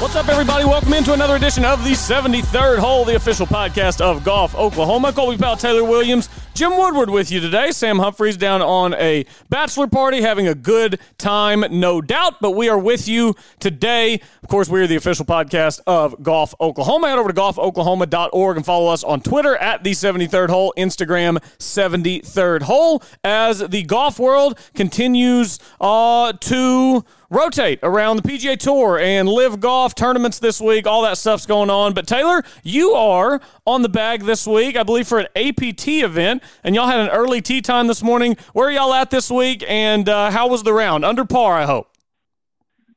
What's up, everybody? Welcome into another edition of the 73rd Hole, the official podcast of Golf Oklahoma. Colby Powell, Taylor Williams, Jim Woodward with you today. Sam Humphreys down on a bachelor party, having a good time, no doubt. But we are with you today. Of course, we are the official podcast of Golf Oklahoma. Head over to golfoklahoma.org and follow us on Twitter at the 73rd Hole, Instagram 73rd Hole, as the golf world continues uh, to rotate around the PGA Tour and LIV golf tournaments this week. All that stuff's going on. But Taylor, you are on the bag this week, I believe, for an APT event, and y'all had an early tee time this morning. Where are y'all at this week, and uh, how was the round? Under par, I hope.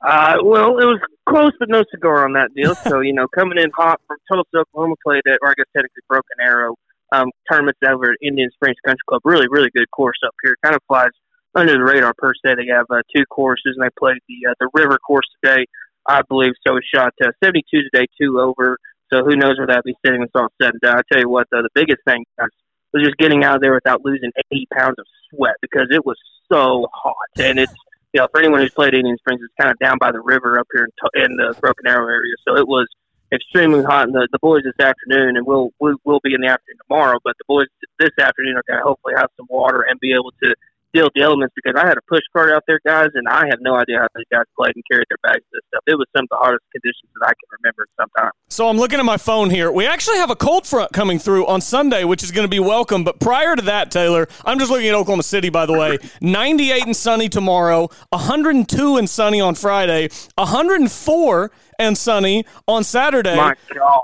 Uh, well, it was close, but no cigar on that deal. So, you know, coming in hot from Tulsa, Oklahoma, played at, or I guess technically Broken Arrow um, tournaments over at Indian Springs Country Club. Really, really good course up here. Kind of flies under the radar per se. They have uh, two courses, and they played the uh, the river course today, I believe. So it shot uh, 72 today, two over. So who knows where that'll be sitting when it's all said and done. I tell you what, though, the biggest thing guys, was just getting out there without losing 80 pounds of sweat because it was so hot, and it's you know for anyone who's played Indian Springs, it's kind of down by the river up here in, in the Broken Arrow area. So it was extremely hot. And the, the boys this afternoon, and we'll, we'll we'll be in the afternoon tomorrow, but the boys this afternoon are going to hopefully have some water and be able to deal with the elements because I had a push cart out there, guys, and I have no idea how these guys played and carried their bags and stuff. It was some of the hardest conditions that I can remember sometime. So I'm looking at my phone here. We actually have a cold front coming through on Sunday, which is going to be welcome. But prior to that, Taylor, I'm just looking at Oklahoma City, by the way. 98 and sunny tomorrow, 102 and sunny on Friday, 104 and sunny on Saturday.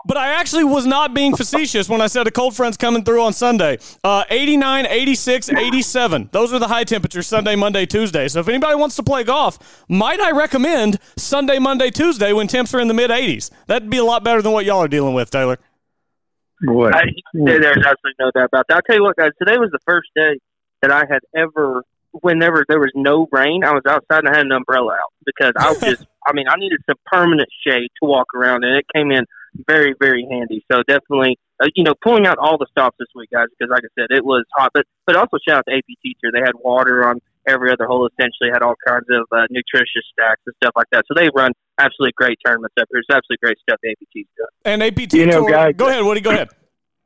But I actually was not being facetious when I said a cold front's coming through on Sunday. Uh, 89, 86, 87. Those are the high temperatures Sunday, Monday, Tuesday. So if anybody wants to play golf, might I recommend Sunday, Monday, Tuesday when temps are in the mid 80s? That'd be a lot better than what y'all are dealing with, Taylor. Boy. I, there's absolutely no doubt about that. I'll tell you what, guys, today was the first day that I had ever whenever there was no rain, I was outside and I had an umbrella out because I was just, I mean, I needed some permanent shade to walk around, and it came in very, very handy. So definitely, uh, you know, pulling out all the stops this week, guys, because like I said, it was hot. But but also shout out to AP Teacher. They had water on every other hole. Essentially, had all kinds of uh, nutritious stacks and stuff like that. So they run absolutely great tournaments up here. It's absolutely great stuff the APT's doing. And APT, you know, tour, guys, go ahead, Woody, go ahead.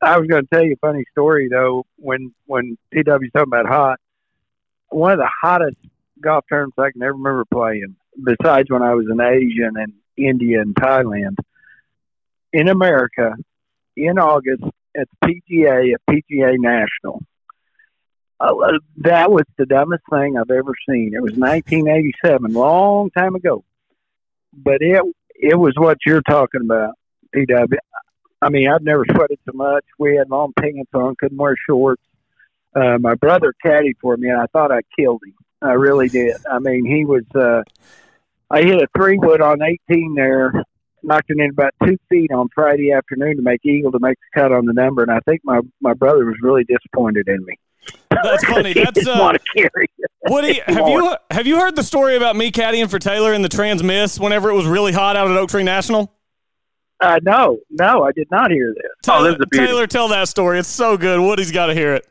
I was going to tell you a funny story though. When when TW's talking about hot, one of the hottest golf tournaments I can ever remember playing, besides when I was in Asia and in India and Thailand, in America, in August at the PGA, at PGA National. Uh, that was the dumbest thing I've ever seen. It was 1987, long time ago, but it it was what you're talking about, TW. I mean, I've never sweated so much. We had long pants on, couldn't wear shorts uh, my brother caddied for me, and I thought I killed him. I really did. I mean, he was. Uh, I hit a three wood on 18 there, knocked it in about two feet on Friday afternoon to make eagle to make the cut on the number, and I think my my brother was really disappointed in me. That's funny. That's uh, want to carry. Woody, have you have you heard the story about me caddying for Taylor in the Trans Miss whenever it was really hot out at Oak Tree National? Uh, no, no, I did not hear this. Taylor, oh, this Taylor, tell that story. It's so good. Woody's got to hear it.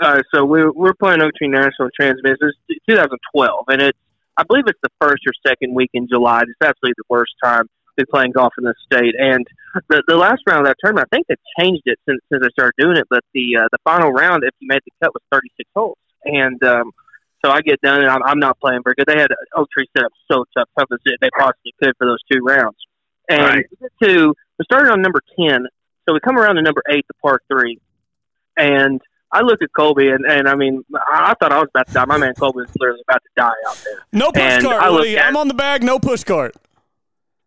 Uh, so we're we're playing Oak Tree National Transmitters. It's 2012, and it's I believe it's the first or second week in July. It's absolutely the worst time to be playing golf in this state. And the the last round of that tournament, I think they've changed it since since I started doing it. But the uh, the final round, if you made the cut, was 36 holes. And um, so I get done, and I'm, I'm not playing very good. They had Oak Tree set up so tough, tough as they possibly could for those two rounds. And right. we get to we started on number 10, so we come around to number eight, the par three, and I look at Colby, and, and I mean, I thought I was about to die. My man Colby was literally about to die out there. No push And cart, I look Woody. at- I'm on the bag. No push cart.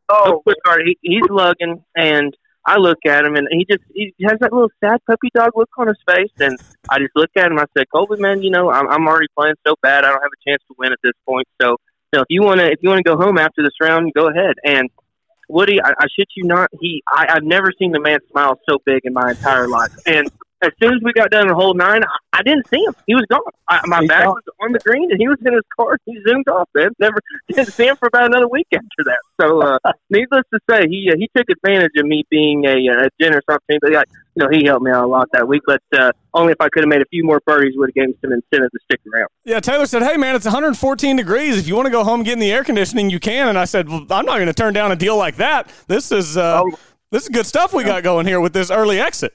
Oh, quick card. He, he's lugging, and I look at him, and he just he has that little sad puppy dog look on his face, and I just look at him. I said, Colby, man, you know, I'm, I'm already playing so bad. I don't have a chance to win at this point. So, you know, if you want to, if you want to go home after this round, go ahead. And Woody, I, I shit you not, he, I, I've never seen the man smile so big in my entire life, and as soon as we got done in hole nine, I, I didn't see him. He was gone. I, my He's back gone. was on the green, and he was in his car. He zoomed off. Man, never didn't see him for about another week after that. So, uh, needless to say, he uh, he took advantage of me being a, a generous opportunity. Like, you know, he helped me out a lot that week, but uh, only if I could have made a few more birdies would have given him some incentive to stick around. Yeah, Taylor said, "Hey man, it's 114 degrees. If you want to go home and get in the air conditioning, you can." And I said, well, "I'm not going to turn down a deal like that. This is uh, Oh. this is good stuff we got going here with this early exit."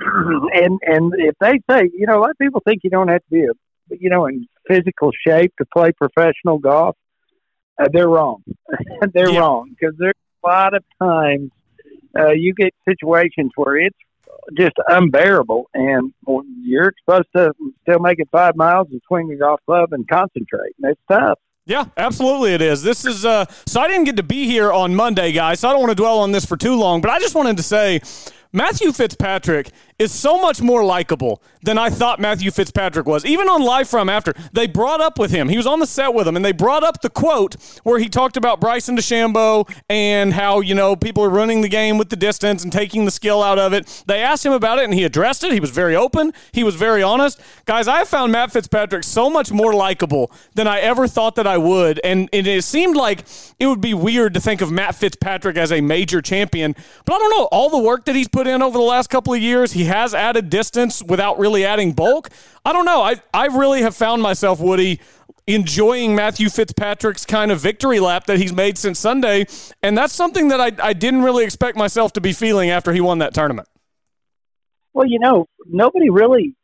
and and if they say, you know, a lot of people think you don't have to be a, you know, in physical shape to play professional golf. Uh, they're wrong. they're Yeah. wrong because there's a lot of times uh, you get situations where it's just unbearable, and you're supposed to still make it five miles and swing your golf club and concentrate. And it's tough. Yeah, absolutely it is. This is uh so I didn't get to be here on Monday, guys, so I don't want to dwell on this for too long, but I just wanted to say Matthew Fitzpatrick is so much more likable than I thought Matthew Fitzpatrick was. Even on live from after, they brought up with him. He was on the set with him, and they brought up the quote where he talked about Bryson DeChambeau and how, you know, people are running the game with the distance and taking the skill out of it. They asked him about it, and he addressed it. He was very open. He was very honest. Guys, I have found Matt Fitzpatrick so much more likable than I ever thought that I would. And, and it seemed like it would be weird to think of Matt Fitzpatrick as a major champion. But I don't know. All the work that he's put in over the last couple of years, he has added distance without really adding bulk. I don't know. I, I really have found myself, Woody, enjoying Matthew Fitzpatrick's kind of victory lap that he's made since Sunday. And that's something that I, I didn't really expect myself to be feeling after he won that tournament. Well, you know, nobody really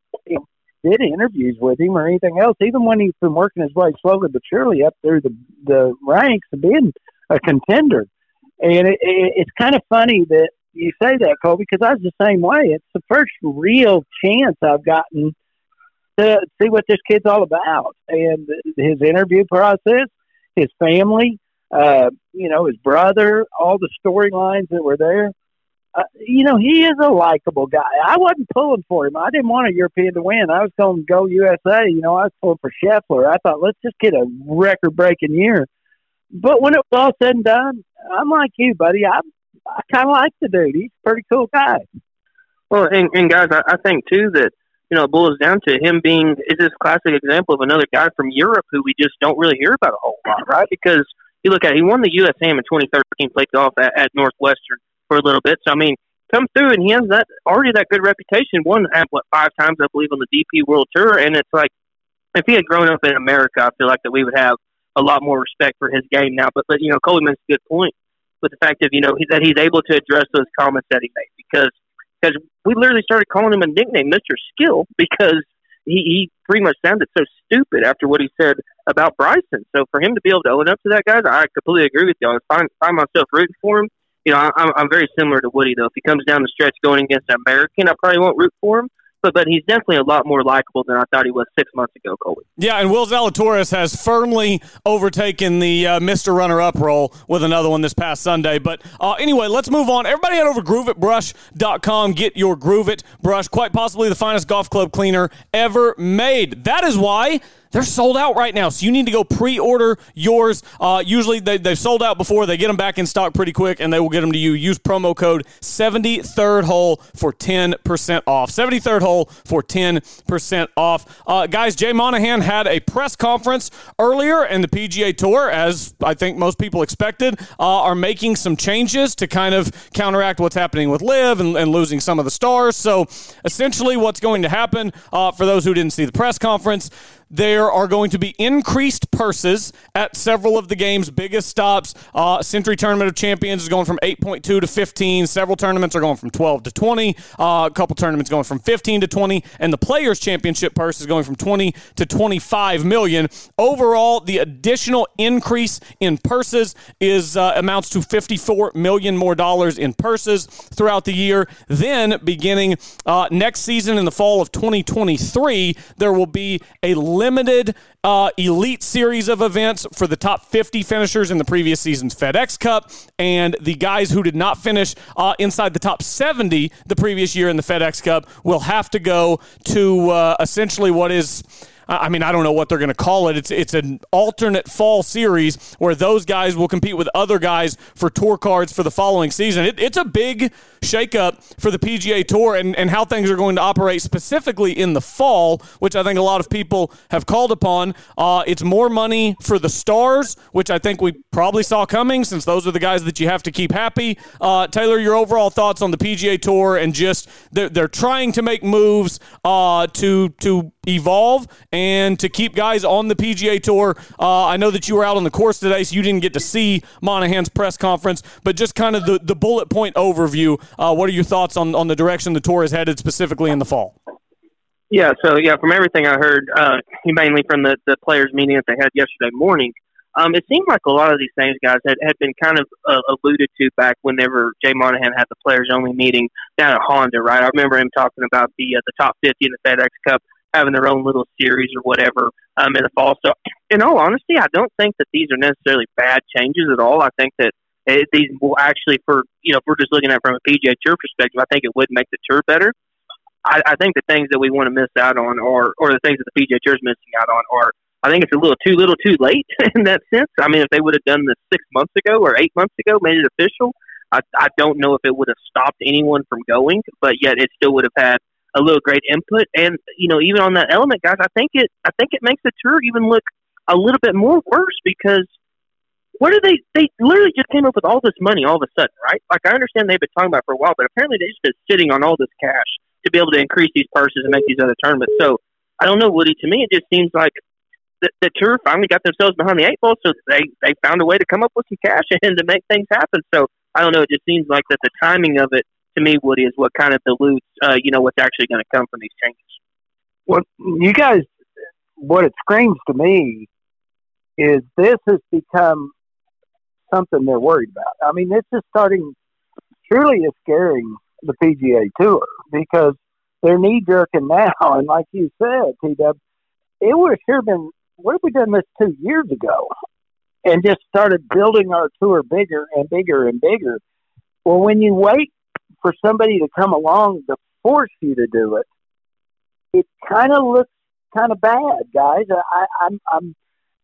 did interviews with him or anything else. Even when he's been working his way slowly but surely up through the the ranks of being a contender, and it, it, it's kind of funny that you say that, Cole, because I was the same way. It's the first real chance I've gotten to see what this kid's all about, and his interview process, his family, uh, you know, his brother, all the storylines that were there uh, you know, he is a likable guy. I wasn't pulling for him. I didn't want a European to win. I was going to go USA. You know, I was pulling for Scheffler. I thought, let's just get a record breaking year. But when it was all said and done, I'm like you, buddy. I I kind of like the dude. He's a pretty cool guy. Well, and, and guys, I, I think too that you know it boils down to him being is this classic example of another guy from Europe who we just don't really hear about a whole lot, right? Because you look at it, he won the USAM in 2013, played golf at, at Northwestern for a little bit. So I mean, come through and he has that already that good reputation. Won at what five times I believe on the DP World Tour, and it's like if he had grown up in America, I feel like that we would have a lot more respect for his game now. But but you know, Coley makes a good point with the fact of you know he, that he's able to address those comments that he made because because we literally started calling him a nickname, Mister Skill, because he, he pretty much sounded so stupid after what he said about Bryson. So for him to be able to own up to that, guys, I completely agree with you. I find find myself rooting for him. You know, I, I'm I'm very similar to Woody though. If he comes down the stretch going against an American, I probably won't root for him. But but he's definitely a lot more likable than I thought he was six months ago, Colby. Yeah, and Will Zalatoris has firmly overtaken the uh, Mr. Runner Up role with another one this past Sunday. But uh, anyway, let's move on. Everybody head over grooveitbrush.com. Get your Groove It brush, quite possibly the finest golf club cleaner ever made. That is why they're sold out right now. So you need to go pre-order yours. Uh, usually they, they've sold out before. They get them back in stock pretty quick, and they will get them to you. Use promo code 73rd hole for 10% off. 73rd hole for 10% off. Uh, guys, Jay Monahan had a press conference earlier, and the PGA Tour, as I think most people expected, uh, are making some changes to kind of counteract what's happening with LIV and, and losing some of the stars. So essentially, what's going to happen, uh, for those who didn't see the press conference, there are going to be increased purses at several of the game's biggest stops. Uh, Sentry Tournament of Champions is going from 8.2 to 15. Several tournaments are going from 12 to 20. Uh, a couple tournaments going from 15 to 20. And the Players Championship purse is going from 20 to 25 million. Overall, the additional increase in purses is uh, amounts to 54 million more dollars in purses throughout the year. Then, beginning uh, next season in the fall of 2023, there will be a limited uh, elite series of events for the top 50 finishers in the previous season's FedEx Cup, and the guys who did not finish uh, inside the top 70 the previous year in the FedEx Cup will have to go to uh, essentially what is. I mean, I don't know what they're going to call it. It's it's an alternate fall series where those guys will compete with other guys for tour cards for the following season. It, it's a big shakeup for the PGA Tour and, and how things are going to operate specifically in the fall, which I think a lot of people have called upon. Uh, it's more money for the stars, which I think we probably saw coming since those are the guys that you have to keep happy. Uh, Taylor, your overall thoughts on the PGA Tour and just they're, they're trying to make moves uh, to to evolve and to keep guys on the PGA Tour. Uh, I know that you were out on the course today, so you didn't get to see Monahan's press conference, but just kind of the, the bullet point overview. Uh, what are your thoughts on, on the direction the tour is headed specifically in the fall? Yeah, so yeah, from everything I heard, uh, mainly from the, the players' meeting that they had yesterday morning, um, it seemed like a lot of these things, guys had, had been kind of uh, alluded to back whenever Jay Monahan had the players only meeting down at Honda, right? I remember him talking about the uh, the top 50 in the FedEx Cup having their own little series or whatever um, in the fall. So, in all honesty, I don't think that these are necessarily bad changes at all. I think that it, these will actually, for you know, if we're just looking at it from a PGA Tour perspective, I think it would make the tour better. I, I think the things that we want to miss out on, or or the things that the PGA Tour is missing out on, are I think it's a little too little, too late in that sense. I mean, if they would have done this six months ago or eight months ago, made it official, I, I don't know if it would have stopped anyone from going, but yet it still would have had a little great input. And you know, even on that element, guys, I think it I think it makes the tour even look a little bit more worse because what are they? They literally just came up with all this money all of a sudden, right? Like I understand they've been talking about it for a while, but apparently they've just been sitting on all this cash to be able to increase these purses and make these other tournaments. So I don't know, Woody. To me, it just seems like the, the tour finally got themselves behind the eight ball, so they they found a way to come up with some cash and to make things happen. So I don't know. It just seems like that the timing of it to me, Woody, is what kind of dilutes, uh, you know, what's actually going to come from these changes. Well, you guys, what it screams to me is this has become something they're worried about. I mean, this is starting truly is scaring the PGA Tour because they're knee jerking now. And like you said, T W, it would have sure been. What have we done this two years ago and just started building our tour bigger and bigger and bigger? Well, when you wait for somebody to come along to force you to do it, it kind of looks kind of bad, guys. I, I'm I'm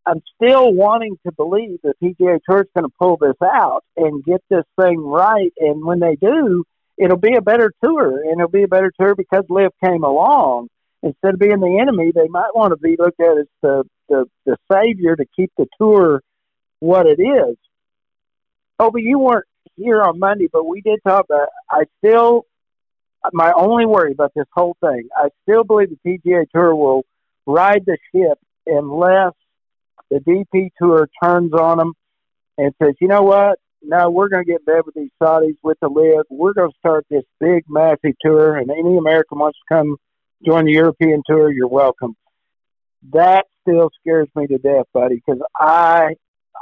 I'm still wanting to believe the PGA Tour is going to pull this out and get this thing right. And when they do, it'll be a better tour, and it'll be a better tour because LIV came along. Instead of being the enemy, they might want to be looked at as the the, the savior to keep the tour what it is. Oh, but you weren't here on Monday, but we did talk about. I still, my only worry about this whole thing, I still believe the PGA Tour will ride the ship unless the DP Tour turns on them and says, you know what? No, we're going to get in bed with these Saudis with the LIV. We're going to start this big, massive tour, and any American wants to come join the European tour, you're welcome. That still scares me to death, buddy, because I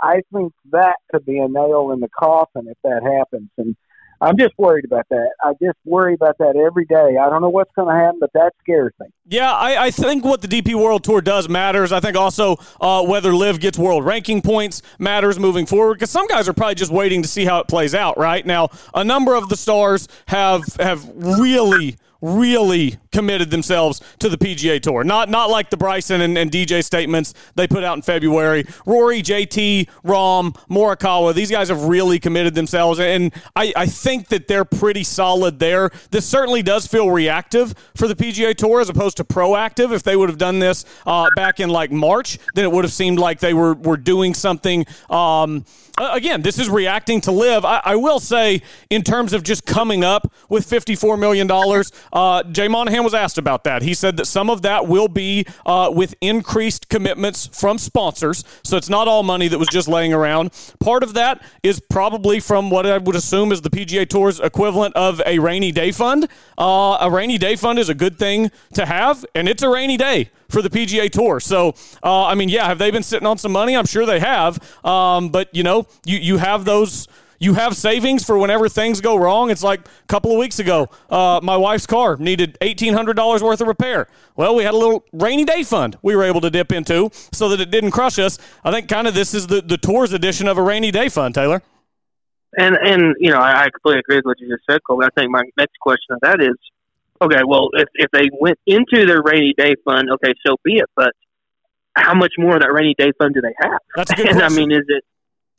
I think that could be a nail in the coffin if that happens. And I'm just worried about that. I just worry about that every day. I don't know what's going to happen, but that scares me. Yeah, I, I, think what the DP World Tour does matters. I think also uh, whether LIV gets world ranking points matters moving forward because some guys are probably just waiting to see how it plays out. Right now, a number of the stars have have really really committed themselves to the PGA Tour. Not not like the Bryson and, and, DJ statements they put out in February. Rory, JT, Rahm, Morikawa, these guys have really committed themselves, and I, I think that they're pretty solid there. This certainly does feel reactive for the PGA Tour as opposed to proactive. If they would have done this uh, back in like March, then it would have seemed like they were, were doing something. Um, again, this is reacting to LIV. I, I, will say, in terms of just coming up with $54 million, uh, Jay Monahan was asked about that. He said that some of that will be uh, with increased commitments from sponsors. So it's not all money that was just laying around. Part of that is probably from what I would assume is the PGA Tour's equivalent of a rainy day fund. Uh, a rainy day fund is a good thing to have, and it's a rainy day for the PGA Tour. So, uh, I mean, yeah, have they been sitting on some money? I'm sure they have. Um, but, you know, you, you have those you have savings for whenever things go wrong. It's like a couple of weeks ago, uh, my wife's car needed $1,800 worth of repair. Well, we had a little rainy day fund we were able to dip into so that it didn't crush us. I think kind of this is the, the tour's edition of a rainy day fund, Taylor. And, and you know, I, I completely agree with what you just said, Colby. I think my next question of that is okay, well, if, if they went into their rainy day fund, okay, so be it. But how much more of that rainy day fund do they have? That's a good and question. I mean, is it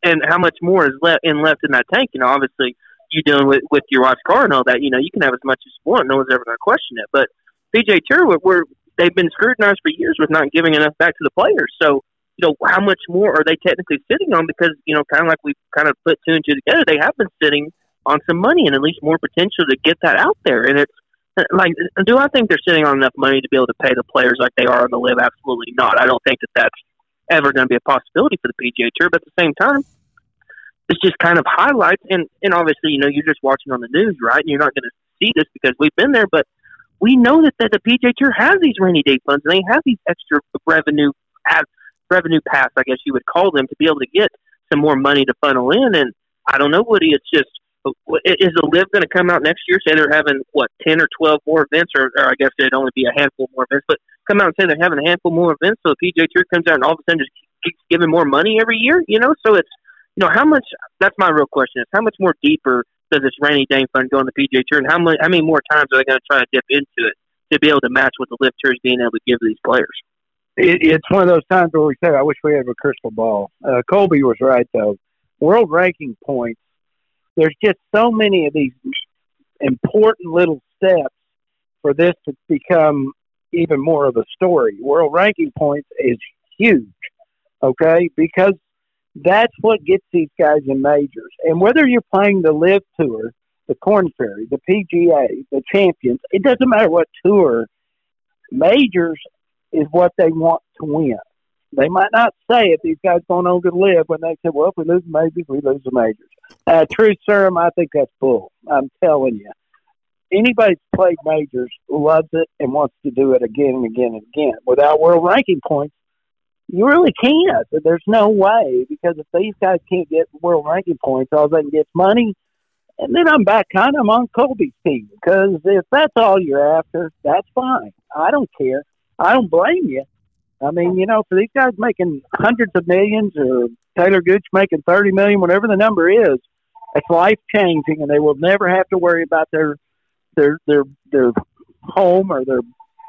and how much more is left in left in that tank? You know, obviously you dealing with with your watch car and all that. You know, you can have as much as you want. No one's ever going to question it. But PJ Tour, we're they've been scrutinized for years with not giving enough back to the players. So you know, how much more are they technically sitting on? Because you know, kind of like we kind of put two and two together, they have been sitting on some money and at least more potential to get that out there. And it's uh, like, do I think they're sitting on enough money to be able to pay the players like they are on the LIV? Absolutely not. I don't think that that's ever going to be a possibility for the PGA Tour. But at the same time, it's just kind of highlights, and and obviously, you know, you're just watching on the news, right? And you're not going to see this because we've been there, but we know that, that the PJ Tour has these rainy day funds, and they have these extra revenue as revenue paths, I guess you would call them, to be able to get some more money to funnel in. And I don't know, Woody. It's just is the LIV going to come out next year? Say they're having what ten or twelve more events, or, or I guess it'd only be a handful more events. But come out and say they're having a handful more events, so the PJ Tour comes out and all of a sudden just keeps giving more money every year. You know, so it's you know how much. That's my real question: is how much more deeper does this rainy day fund go on the PGA Tour, and how many how many more times are they going to try to dip into it to be able to match what the LIV tour is being able to give these players? it, it's one of those times where we say, I wish we had a crystal ball. Uh, Colby was right, though. World ranking points, there's just so many of these important little steps for this to become even more of a story. World ranking points is huge, okay? Because that's what gets these guys in majors. And whether you're playing the LIV Tour, the Korn Ferry, the PGA, the Champions, it doesn't matter what tour. Majors is what they want to win. They might not say it. These guys going on to LIV when they say, "Well, if we lose the majors, we lose the majors." Uh, truth serum, I think that's bull. I'm telling you. Anybody that's played majors loves it and wants to do it again and again and again. Without world ranking points, you really can't. There's no way because if these guys can't get world ranking points, all they can get money. And then I'm back kind of on Colby's team because if that's all you're after, that's fine. I don't care. I don't blame you. I mean, you know, for these guys making hundreds of millions or Taylor Gooch making 30 million, whatever the number is, it's life changing and they will never have to worry about their, their, their, their home or their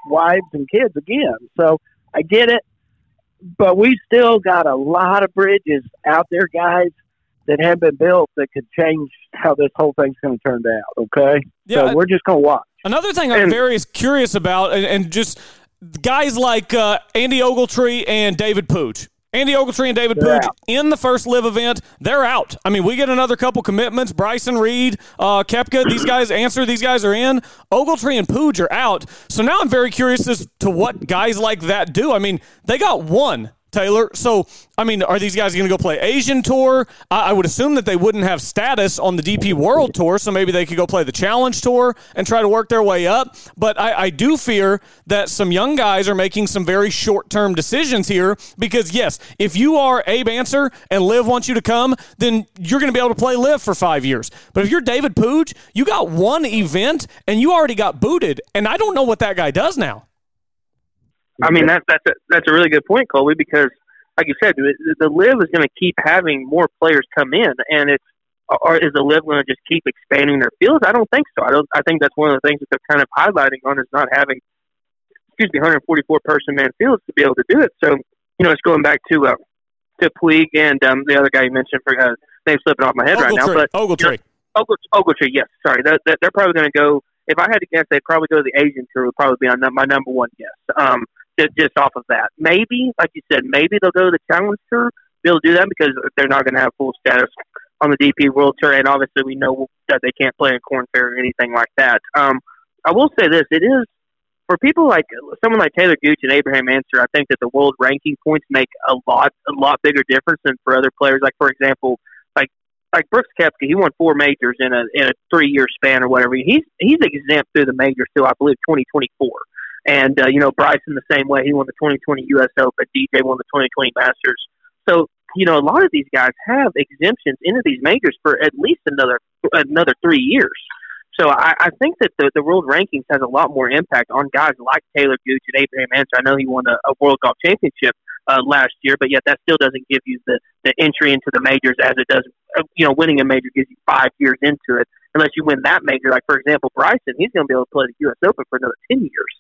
wives and kids again. So I get it, but we've still got a lot of bridges out there, guys, that have been built that could change how this whole thing's going to turn out. Okay. Yeah, so we're just going to watch. Another thing I'm And- very curious about, and, and just guys like uh, Andy Ogletree and David Puig. Andy Ogletree and David Puig in the first live event, they're out. I mean, we get another couple commitments. Bryson Reed, uh, Koepka, these guys answer. These guys are in. Ogletree and Puig are out. So now I'm very curious as to what guys like that do. I mean, they got one. Taylor. So, I mean, are these guys going to go play Asian Tour? I, I would assume that they wouldn't have status on the DP World Tour, so maybe they could go play the Challenge Tour and try to work their way up. But I, I do fear that some young guys are making some very short term decisions here because, yes, if you are Abe Ancer and LIV wants you to come, then you're going to be able to play LIV for five years. But if you're David Puig, you got one event and you already got booted, and I don't know what that guy does now. I mean, that, that's a, that's a really good point, Colby, because like you said, the, the LIV is going to keep having more players come in, and it's or is the LIV going to just keep expanding their fields? I don't think so. I don't. I think that's one of the things that they're kind of highlighting on is not having, excuse me, 144 person man fields to be able to do it. So you know, it's going back to uh, to Puig and um, the other guy you mentioned for uh, name's slipping off my head right now, Ogletree. but Ogletree. Ogletree, Ogletree, yes, sorry. That, they're probably going to go. If I had to guess, they'd probably go to the Asian tour. Would probably be on my number one guess. Um, just, just off of that, maybe, like you said, maybe they'll go to the Challenge Tour. To do that because they're not going to have full status on the DP World Tour, and obviously we know that they can't play in Korn Ferry or anything like that. Um, I will say this: it is for people like someone like Taylor Gooch and Abraham Ancer. I think that the world ranking points make a lot, a lot bigger difference than for other players. Like for example, like like Brooks Koepka, he won four majors in a in a three year span or whatever. He's he's exempt through the majors till I believe twenty twenty four. And uh, you know Bryson the same way. He won the 2020 U.S. Open. DJ won the 2020 Masters. So you know a lot of these guys have exemptions into these majors for at least another another three years. So I, I think that the, the world rankings has a lot more impact on guys like Taylor Gooch and Abraham Ancer. I know he won a, a World Golf Championship uh, last year, but yet that still doesn't give you the, the entry into the majors as it does. Uh, you know, winning a major gives you five years into it, unless you win that major. Like for example, Bryson, he's going to be able to play the U.S. Open for another ten years.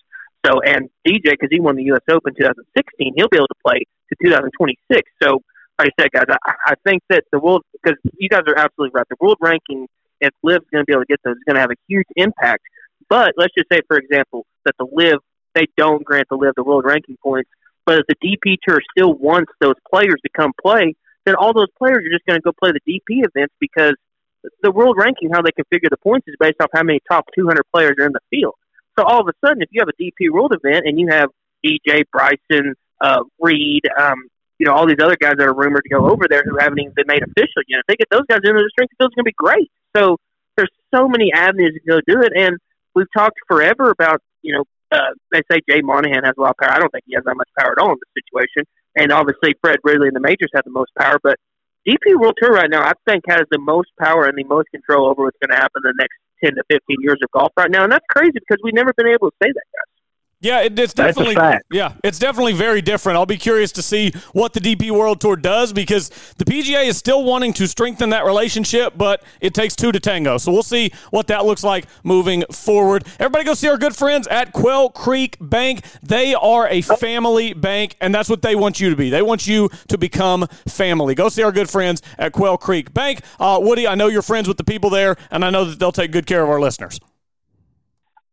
So, and DJ, because he won the U.S. Open 2016, he'll be able to play to 2026. So, like I said, guys, I, I think that the world, because you guys are absolutely right, the world ranking, if LIV's going to be able to get those, is going to have a huge impact. But let's just say, for example, that the LIV, they don't grant the LIV the world ranking points, but if the DP Tour still wants those players to come play, then all those players are just going to go play the DP events because the world ranking, how they configure the points, is based off how many top 200 players are in the field. So all of a sudden, if you have a DP World event and you have DJ, Bryson, uh, Reed, um, you know, all these other guys that are rumored to go over there who haven't even been made official yet. If they get those guys into the strength field, it's going to be great. So there's so many avenues to go do it. And we've talked forever about, you know, uh, they say Jay Monahan has a lot of power. I don't think he has that much power at all in this situation. And obviously, Fred Ridley and the majors have the most power. But DP World Tour right now, I think, has the most power and the most control over what's going to happen in the next 10 to 15 years of golf right now. And that's crazy because we've never been able to say that, guys. Yeah, it, it's definitely yeah, it's definitely very different. I'll be curious to see what the DP World Tour does because the PGA is still wanting to strengthen that relationship, but it takes two to tango. So we'll see what that looks like moving forward. Everybody go see our good friends at Quail Creek Bank. They are a family bank, and that's what they want you to be. They want you to become family. Go see our good friends at Quail Creek Bank. Uh, Woody, I know you're friends with the people there, and I know that they'll take good care of our listeners.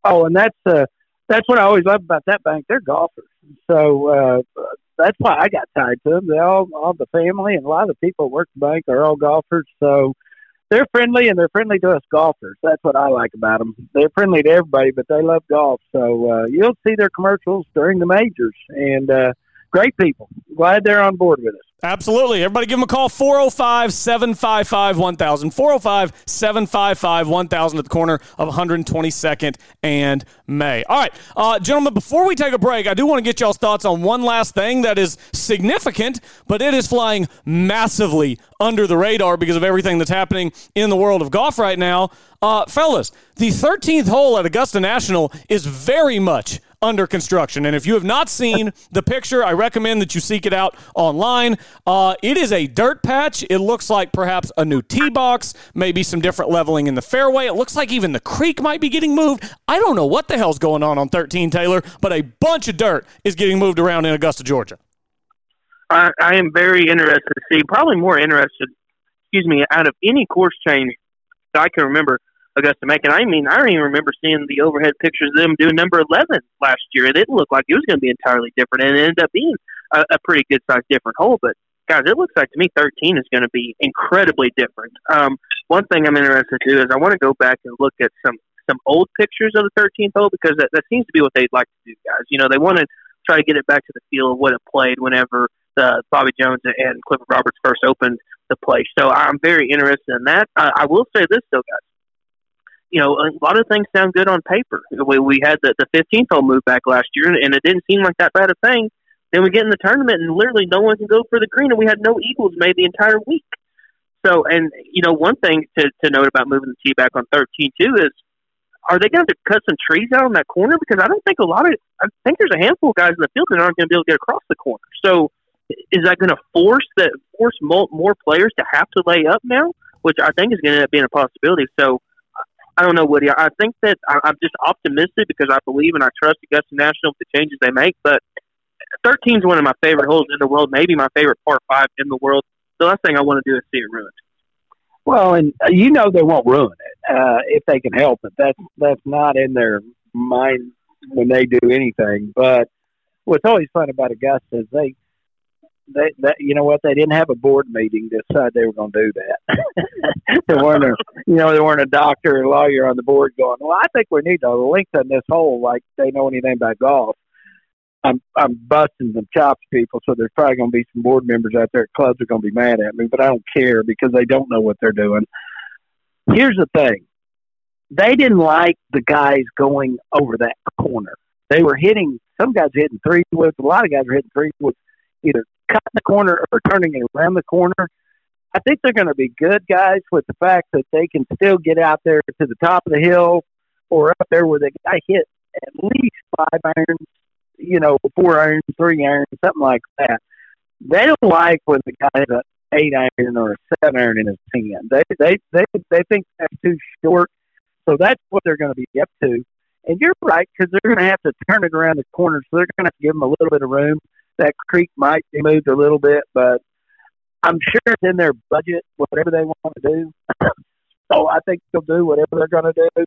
Oh, and that's uh, that's what I always love about that bank. They're golfers, so uh, that's why I got tied to them. They all, all the family and a lot of the people work the bank are all golfers. So they're friendly and they're friendly to us golfers. That's what I like about them. They're friendly to everybody, but they love golf. So uh, you'll see their commercials during the majors, and uh, great people. Glad they're on board with us. Absolutely. Everybody give them a call 405 755 1000. 405 755 1000 at the corner of 122nd and May. All right, uh, gentlemen, before we take a break, I do want to get y'all's thoughts on one last thing that is significant, but it is flying massively under the radar because of everything that's happening in the world of golf right now. Uh, fellas, the 13th hole at Augusta National is very much under construction. And if you have not seen the picture, I recommend that you seek it out online. Uh, it is a dirt patch. It looks like perhaps a new tee box, maybe some different leveling in the fairway. It looks like even the creek might be getting moved. I don't know what the hell's going on on 13 Taylor, but a bunch of dirt is getting moved around in Augusta, Georgia. I, I am very interested to see, probably more interested, excuse me, out of any course change that I can remember Augusta making. I mean, I don't even remember seeing the overhead pictures of them doing number 11 last year. It didn't look like it was going to be entirely different, and it ended up being a, a pretty good sized different hole. But, guys, it looks like to me 13 is going to be incredibly different. Um, one thing I'm interested to do is I want to go back and look at some some old pictures of the 13th hole because that, that seems to be what they'd like to do, guys. You know, they want to try to get it back to the feel of what it played whenever the Bobby Jones and Clifford Roberts first opened the place. So I'm very interested in that. I, I will say this though, guys. You know, a lot of things sound good on paper. We, we had the, the 15th hole move back last year, and it didn't seem like that bad a thing. Then we get in the tournament, and literally no one can go for the green, and we had no eagles made the entire week. So, and you know, one thing to, to note about moving the tee back on 13 too is, are they going to cut some trees out on that corner? Because I don't think a lot of, I think there's a handful of guys in the field that aren't going to be able to get across the corner. So, is that going to force that force more players to have to lay up now? Which I think is going to end up being a possibility. So, I don't know, Woody. I think that I'm just optimistic because I believe and I trust Augusta National with the changes they make. But 13 is one of my favorite holes in the world, maybe my favorite par five in the world. The last thing I want to do is see it ruined. Well, and uh, you know they won't ruin it uh, if they can help it. That's that's not in their mind when they do anything. But what's always fun about Augusta is they they that you know what they didn't have a board meeting to decide they were going to do that. there weren't a you know there weren't a doctor or lawyer on the board going. Well, I think we need to lengthen this hole like they know anything about golf. I'm I'm busting some chops, people. So there's probably going to be some board members out there at clubs are going to be mad at me, but I don't care because they don't know what they're doing. Here's the thing: they didn't like the guys going over that corner. They were hitting some guys hitting three woods. A lot of guys were hitting three woods, either cutting the corner or turning around the corner. I think they're going to be good guys with the fact that they can still get out there to the top of the hill or up there where the guy hit at least five irons you know, four iron, three iron, something like that. They don't like when the guy's an eight iron or a seven iron in his hand. They they they they think that's too short. So that's what they're going to be up to. And you're right because they're going to have to turn it around the corner, so they're going to give them a little bit of room. That creek might be moved a little bit, but I'm sure it's in their budget, whatever they want to do. so I think they'll do whatever they're going to do.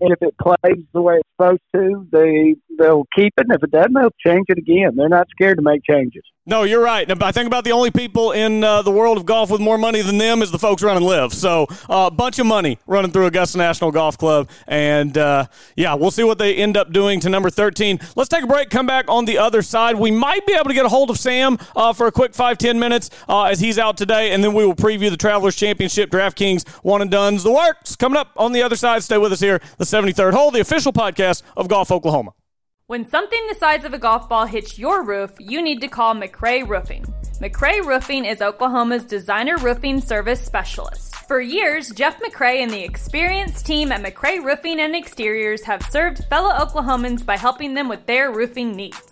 And if it plays the way it's supposed to, they they'll keep it. And if it doesn't, they'll change it again. They're not scared to make changes. No, you're right. I think about the only people in uh, the world of golf with more money than them is the folks running LIV. So a uh, bunch of money running through Augusta National Golf Club, and uh, yeah, we'll see what they end up doing to number 13. Let's take a break. Come back on the other side. We might be able to get a hold of Sam uh, for a quick five ten minutes uh, as he's out today, and then we will preview the Travelers Championship, DraftKings one and duns, the works coming up on the other side. Stay with us here, the 73rd hole, the official podcast of Golf Oklahoma. When something the size of a golf ball hits your roof, you need to call McRae Roofing. McRae Roofing is Oklahoma's designer roofing service specialist. For years, Jeff McRae and the experienced team at McRae Roofing and Exteriors have served fellow Oklahomans by helping them with their roofing needs.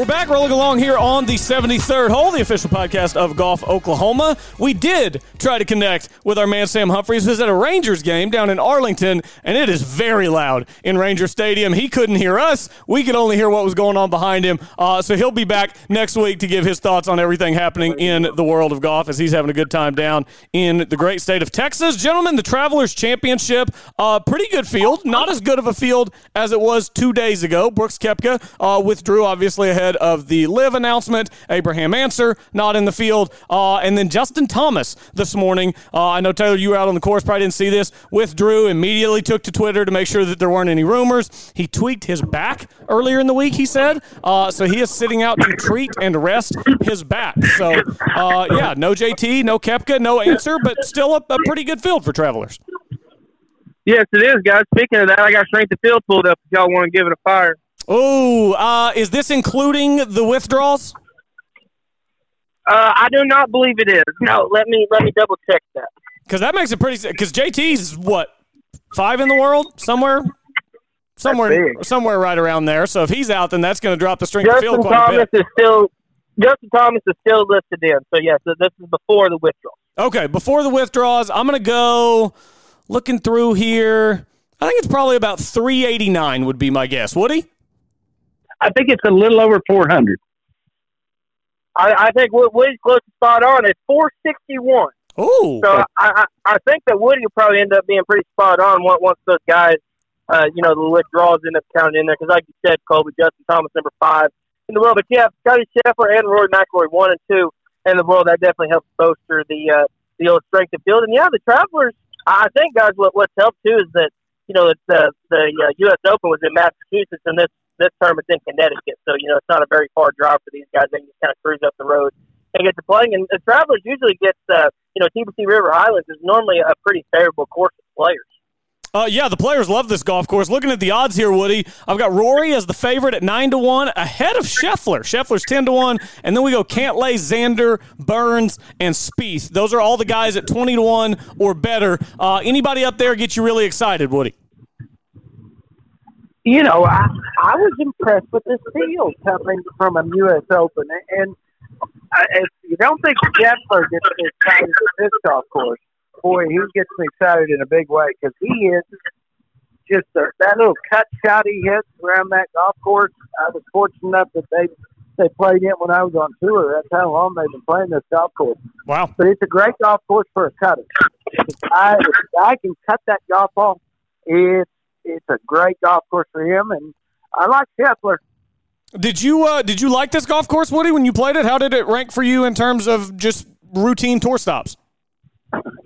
We're back rolling along here on the 73rd hole, the official podcast of Golf Oklahoma. We did try to connect with our man Sam Humphreys, who's at a Rangers game down in Arlington, and it is very loud in Ranger Stadium. He couldn't hear us. We could only hear what was going on behind him. Uh, so he'll be back next week to give his thoughts on everything happening in the world of golf as he's having a good time down in the great state of Texas. Gentlemen, the Travelers Championship, uh, pretty good field. Not as good of a field as it was two days ago. Brooks Koepka uh, withdrew, obviously, ahead of the LIV announcement. Abraham Ancer not in the field, uh, and then Justin Thomas this morning. Uh, I know Taylor, you were out on the course, probably didn't see this. Withdrew immediately, took to Twitter to make sure that there weren't any rumors. He tweaked his back earlier in the week. He said uh, so. He is sitting out to treat and rest his back. So uh, yeah, no JT, no Koepka, no Ancer, but still a, a pretty good field for Travelers. Yes, it is, guys. Speaking of that, I got strength of field pulled up. If y'all want to give it a fire. Oh, uh, is this including the withdrawals? Uh, I do not believe it is. No, let me let me double check that. Because that makes it pretty. Because JT's what five in the world somewhere, somewhere, somewhere right around there. So if he's out, then that's going to drop the strength Justin of field quite Thomas a bit. is still Justin Thomas is still listed in. So yes, so this is before the withdrawal. Okay, before the withdrawals, I'm going to go looking through here. I think it's probably about 389 would be my guess. Woody? I think it's a little over 400. I, I think Wood- Woody's close to spot on. It's four sixty one. Oh, So I, I I think that Woody will probably end up being pretty spot on once once those guys, uh, you know, the withdrawals end up counting in there. Because like you said, Colby Justin Thomas number five in the world, but yeah, Scotty Scheffler and Rory McIlroy one and two in the world. That definitely helps bolster the uh, the old strength of field. And yeah, the Travelers. I think guys, what what's helped too is that you know it's, uh, the uh, U.S. Open was in Massachusetts and this this tournament's in Connecticut, so you know it's not a very far drive for these guys. They can just kind of cruise up the road and get to playing. And the Travelers usually get, uh, you know, TPC River Highlands is normally a pretty favorable course for players. Uh, yeah, the players love this golf course. Looking at the odds here, Woody, I've got Rory as the favorite at nine to one, ahead of Scheffler. Scheffler's ten to one, and then we go Cantlay, Xander, Burns, and Spieth. Those are all the guys at twenty to one or better. Uh, anybody up there get you really excited, Woody? You know, I I was impressed with this field coming from a U.S. Open, and I, uh, if you don't think Scheffler gets excited at this golf course, boy, he gets me excited in a big way because he is just a, that little cut shot he hits around that golf course. I was fortunate enough that they they played it when I was on tour. That's how long they've been playing this golf course. Wow. But it's a great golf course for a cutter. I a guy, if a guy can cut that golf ball, it's it's a great golf course for him. And I like Scheffler. Did you uh, did you like this golf course, Woody, when you played it? How did it rank for you in terms of just routine tour stops?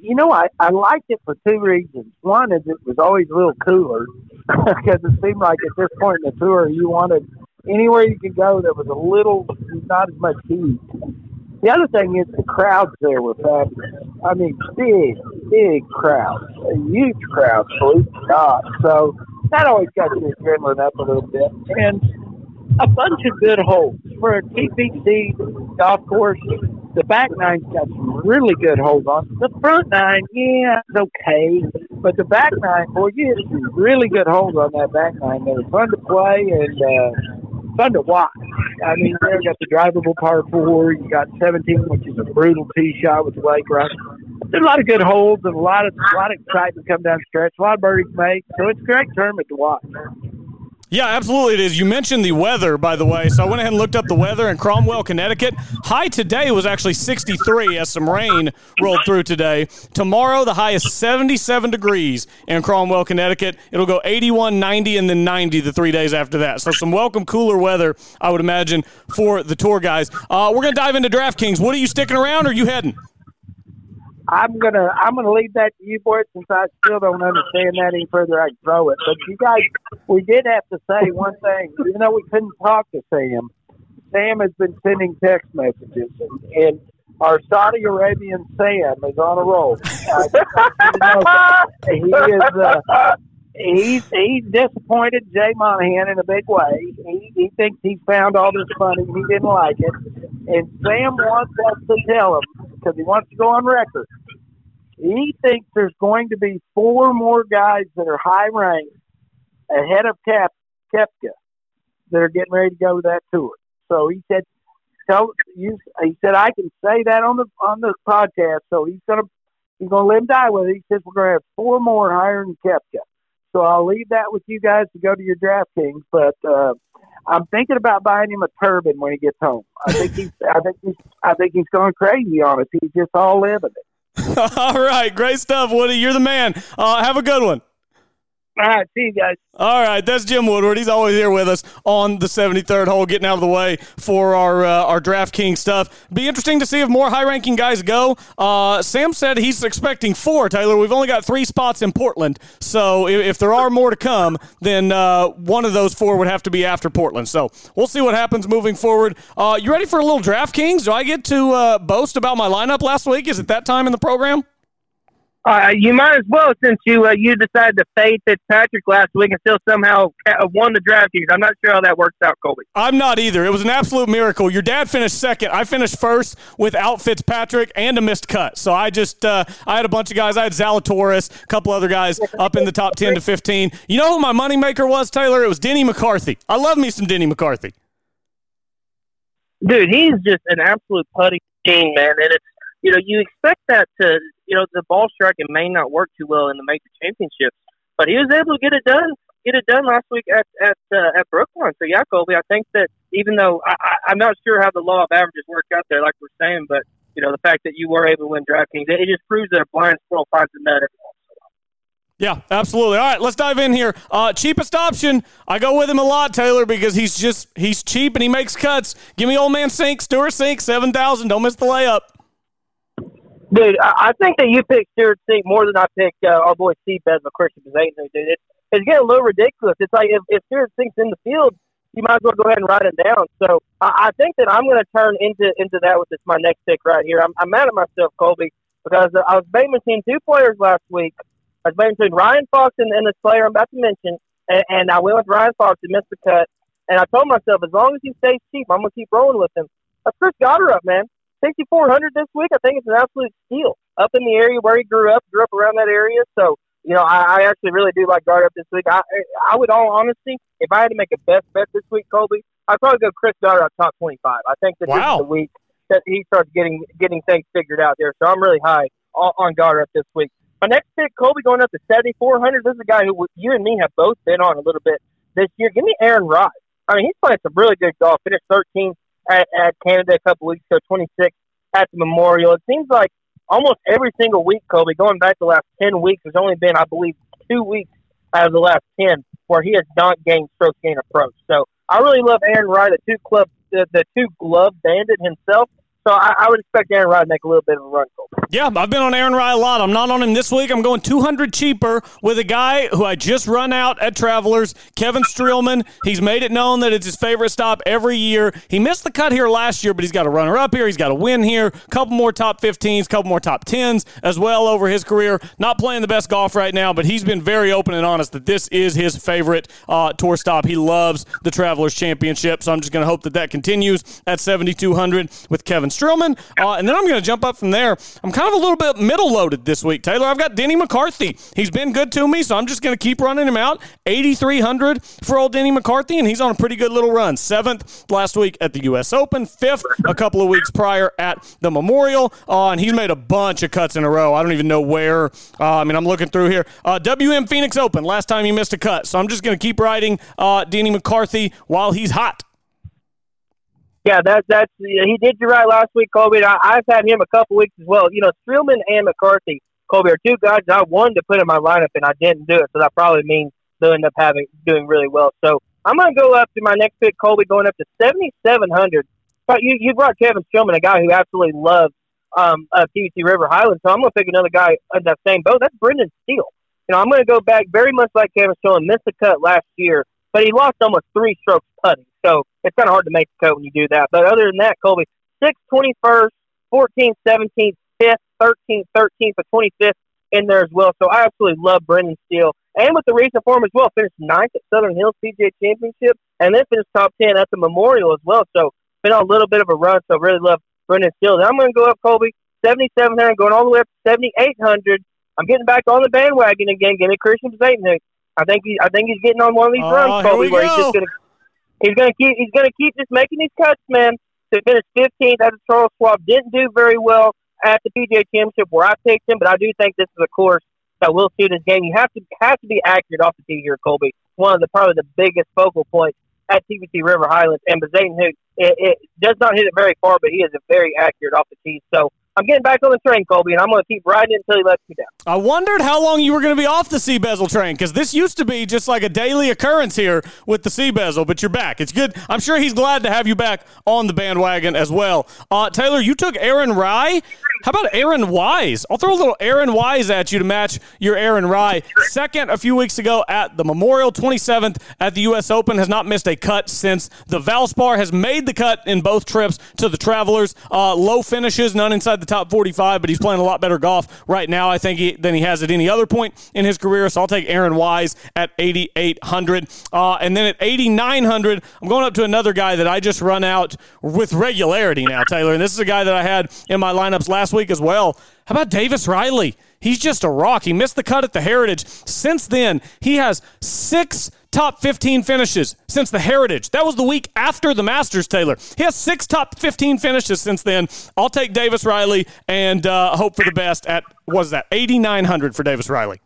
You know, I, I liked it for two reasons. One is it was always a little cooler because it seemed like at this point in the tour you wanted anywhere you could go that was a little not as much heat. The other thing is the crowds there were fabulous. I mean, big, big crowds, a huge crowd, believe it not. So that always got your adrenaline up a little bit. And a bunch of good holes for a TPC golf course. The back nine's got some really good holes on. The front nine, yeah, it's okay, but the back nine, boy, you hit some really good holes on that back nine. They were fun to play and uh, fun to watch. I mean, you got the drivable par four. You got 17, which is a brutal tee shot with the lake right. There's a lot of good holes and a lot of a lot of excitement come down the stretch. A lot of birdies made, so it's a great tournament to watch. Yeah, absolutely it is. You mentioned the weather, by the way, so I went ahead and looked up the weather in Cromwell, Connecticut. High today was actually 63 as some rain rolled through today. Tomorrow, the high is 77 degrees in Cromwell, Connecticut. It'll go 81, 90, and then 90 the three days after that. So some welcome cooler weather, I would imagine, for the tour guys. Uh, we're going to dive into DraftKings. What are you sticking around or are you heading? I'm gonna I'm gonna leave that to you boys since I still don't understand that any further. I throw it, but you guys, we did have to say one thing. Even though we couldn't talk to Sam, Sam has been sending text messages, and, our Saudi Arabian Sam is on a roll. He is. Uh, he's he's disappointed Jay Monahan in a big way. He he thinks he's found all this money. He didn't like it, and Sam wants us to tell him because he wants to go on record. He thinks there's going to be four more guys that are high ranked ahead of Kep, Koepka that are getting ready to go to that tour. So he said, "Tell you." He said, "I can say that on the on the podcast." So he's gonna he's gonna live and die with it. He says we're gonna have four more higher than Koepka. So I'll leave that with you guys to go to your DraftKings. But uh, I'm thinking about buying him a turban when he gets home. I think he's I think he's I think he's going crazy on it. He's just all living it. All right, great stuff, Woody. You're the man. Uh, have a good one. All right, see you guys. All right, that's Jim Woodward. He's always here with us on the 73rd hole, getting out of the way for our uh, our DraftKings stuff. Be interesting to see if more high ranking guys go. Uh, Sam said he's expecting four. Taylor, we've only got three spots in Portland, so if, if there are more to come, then uh, one of those four would have to be after Portland. So we'll see what happens moving forward. Uh, you ready for a little DraftKings? Do I get to uh, boast about my lineup last week? Is it that time in the program? Uh, you might as well since you uh, you decided to fade Fitzpatrick last week and still somehow won the DraftKings. I'm not sure how that works out, Colby. I'm not either. It was an absolute miracle. Your dad finished second. I finished first without Fitzpatrick and a missed cut. So I just uh, I had a bunch of guys. I had Zalatoris, a couple other guys up in the top ten to fifteen. You know who my moneymaker was, Taylor? It was Denny McCarthy. I love me some Denny McCarthy. Dude, he's just an absolute putting machine, man. And it's you know you expect that to you know the ball striking may not work too well in the major championships, but he was able to get it done. Get it done last week at at uh, at Brookline. So yeah, Colby, I think that even though I, I, I'm not sure how the law of averages work out there, like we're saying, but you know the fact that you were able to win DraftKings, it, just proves that a blind squirrel finds a nut. Yeah, absolutely. All right, let's dive in here. Uh, cheapest option. I go with him a lot, Taylor, because he's just he's cheap and he makes cuts. Give me old man Cink, Stewart Cink, seven thousand. Don't miss the layup. Dude, I, think that you picked Stewart Cink more than I picked uh, our boy Seabed McChristian Dude, it, it's getting a little ridiculous. It's like if, if Stewart Cink's in the field, you might as well go ahead and write it down. So I, I think that I'm going to turn into into that with this my next pick right here. I'm, I'm mad at myself, Colby, because I was betting between two players last week. I was betting between Ryan Fox and, and this player I'm about to mention, and, and I went with Ryan Fox and missed the cut. And I told myself, as long as he stays cheap, I'm going to keep rolling with him. That's Chris Gotterup, man. 6,400 this week. I think it's an absolute steal. Up in the area where he grew up, grew up around that area. So, you know, I, I actually really do like Gotterup this week. I, I would, all honesty, if I had to make a best bet this week, Colby, I'd probably go Chris Gotterup top 25. I think that Wow. this is the week that he starts getting getting things figured out there. So I'm really high on, on Gotterup this week. My next pick, Colby, going up to 7,400. This is a guy who you and me have both been on a little bit this year. Give me Aaron Rai. I mean, he's playing some really good golf. Finished 13th at, at Canada a couple weeks ago, 26 at the Memorial. It seems like almost every single week, Colby, going back the last 10 weeks, there's only been, I believe, two weeks out of the last 10 where he has not gained strokes gain approach. So I really love Aaron Rai, the two club, the, the two glove bandit himself. So I, I would expect Aaron Rai to make a little bit of a run. Yeah, I've been on Aaron Rai a lot. I'm not on him this week. I'm going 200 cheaper with a guy who I just run out at Travelers, Kevin Streelman. He's made it known that it's his favorite stop every year. He missed the cut here last year, but he's got a runner up here. He's got a win here, a couple more top 15s, couple more top 10s as well over his career. Not playing the best golf right now, but he's been very open and honest that this is his favorite uh, tour stop. He loves the Travelers Championship, so I'm just going to hope that that continues at 7,200 with Kevin Streelman. Uh, and then I'm going to jump up from there. I'm kind of a little bit middle loaded this week, Taylor. I've got Denny McCarthy. He's been good to me, so I'm just going to keep running him out. 8,300 for old Denny McCarthy, and he's on a pretty good little run. Seventh last week at the U.S. Open, fifth a couple of weeks prior at the Memorial, uh, and he's made a bunch of cuts in a row. I don't even know where. Uh, I mean, I'm looking through here. Uh, WM Phoenix Open, last time he missed a cut, so I'm just going to keep riding uh, Denny McCarthy while he's hot. Yeah, that that's he did you right last week, Colby. I, I've had him a couple weeks as well. You know, Streelman and McCarthy, Colby are two guys I wanted to put in my lineup and I didn't do it, so that probably means they'll end up having doing really well. So I'm going to go up to my next pick, Colby, going up to 7,700. But you you brought Kevin Streelman, a guy who absolutely loves um, uh, TPC River Highland. So I'm going to pick another guy in that same boat. That's Brendan Steele. You know, I'm going to go back very much like Kevin Streelman. Missed the cut last year, but he lost almost three strokes putting. So it's kind of hard to make the cut when you do that. But other than that, Colby, 6th, 21st, 14th, 17th, 5th, 13th, 13th, but 25th in there as well. So I absolutely love Brendan Steele. And with the recent form as well, finished ninth at Southern Hills PGA Championship and then finished top 10 at the Memorial as well. So been on a little bit of a run. So really love Brendan Steele. Then I'm going to go up, Colby, 7,700, going all the way up to 7,800. I'm getting back on the bandwagon again. Me Christiaan Bezuidenhout. I think he, I think he's getting on one of these Oh, runs, Colby, we where he's just going to He's gonna keep. He's gonna keep just making these cuts, man. To finish 15th at the Charles Schwab, didn't do very well at the PGA Championship where I picked him, but I do think this is a course that will suit his game. You have to have to be accurate off the tee here, Colby. One of the probably the biggest focal points at TPC River Highlands, and Bazane Hoot it, it does not hit it very far, but he is very accurate off the tee. So I'm getting back on the train, Colby, and I'm going to keep riding until he lets me down. I wondered how long you were going to be off the sea bezel train because this used to be just like a daily occurrence here with the sea bezel, but you're back. It's good. I'm sure he's glad to have you back on the bandwagon as well. Uh, Taylor, you took Aaron Rai. How about Aaron Wise? I'll throw a little Aaron Wise at you to match your Aaron Rai. Second a few weeks ago at the Memorial, 27th at the U.S. Open, has not missed a cut since the Valspar has made the cut in both trips to the Travelers. Uh, low finishes, none inside the top 45, but he's playing a lot better golf right now, I think, he, than he has at any other point in his career. So I'll take Aaron Wise at 8,800. Uh, and then at 8,900, I'm going up to another guy that I just run out with regularity now, Taylor. And this is a guy that I had in my lineups last week as well. How about Davis Riley? He's just a rock. He missed the cut at the Heritage. Since then, he has six top 15 finishes since the Heritage. That was the week after the Masters, Taylor. He has six top 15 finishes since then. I'll take Davis Riley and uh, hope for the best at, what is that, 8,900 for Davis Riley.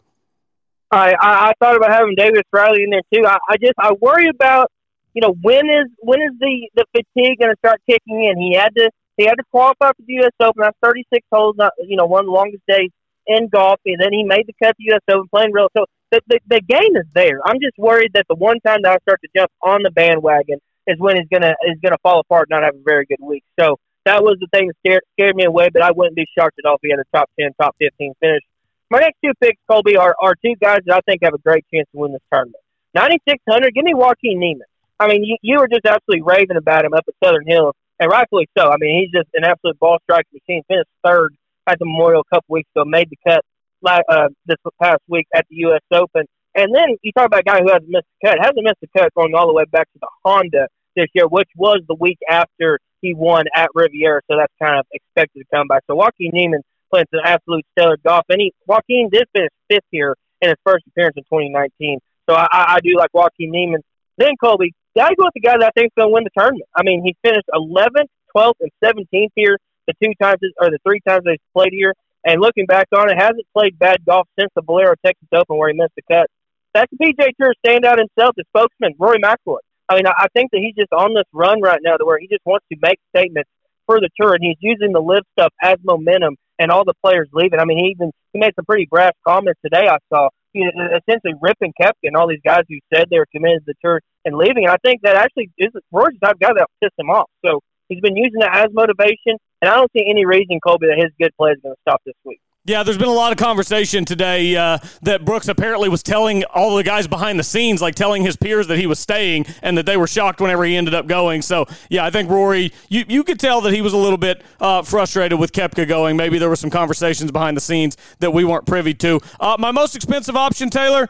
I, I thought about having Davis Riley in there too. I, I just I worry about you know when is when is the the fatigue going to start kicking in? He had to he had to qualify for the U.S. Open. That's 36 holes, not you know one of the longest days in golf. And then he made the cut to the U.S. Open playing real. So the, the the game is there. I'm just worried that the one time that I start to jump on the bandwagon is when he's gonna is gonna fall apart, and not have a very good week. So that was the thing that scared scared me away. But I wouldn't be shocked at all if he had a top 10, top 15 finish. My next two picks, Colby, are, are two guys that I think have a great chance to win this tournament. 9,600, give me Joaquin Niemann. I mean, you, you were just absolutely raving about him up at Southern Hills, and rightfully so. I mean, he's just an absolute ball striking machine. Finished third at the Memorial a couple weeks ago, made the cut uh, this past week at the U.S. Open. And then you talk about a guy who hasn't missed the cut. Hasn't missed the cut going all the way back to the Honda this year, which was the week after he won at Riviera. So that's kind of expected to come back. So Joaquin Niemann playing some absolute stellar golf. And he, Joaquin did finish fifth here in his first appearance in 2019. So I I do like Joaquin Niemann. Then Colby, gotta go with the guy that I think is going to win the tournament. I mean, he finished 11th, 12th, and 17th here the two times or the three times they've played here. And looking back on it, hasn't played bad golf since the Valero Texas Open where he missed the cut. That's the PGA Tour standout himself, the spokesman, Rory McIlroy. I mean, I think that he's just on this run right now to where he just wants to make statements for the tour, and he's using the LIV stuff as momentum and all the players leaving. I mean, he even he made some pretty brash comments today. I saw you know, essentially ripping Koepka and all these guys who said they were committed to the tour and leaving. And I think that actually is Rory's the type of guy that pissed him off. So he's been using that as motivation, and I don't see any reason, Colby, that his good play is going to stop this week. Yeah, there's been a lot of conversation today uh, that Brooks apparently was telling all the guys behind the scenes, like telling his peers that he was staying and that they were shocked whenever he ended up going. So, yeah, I think Rory, you, you could tell that he was a little bit uh, frustrated with Koepka going. Maybe there were some conversations behind the scenes that we weren't privy to. Uh, my most expensive option, Taylor,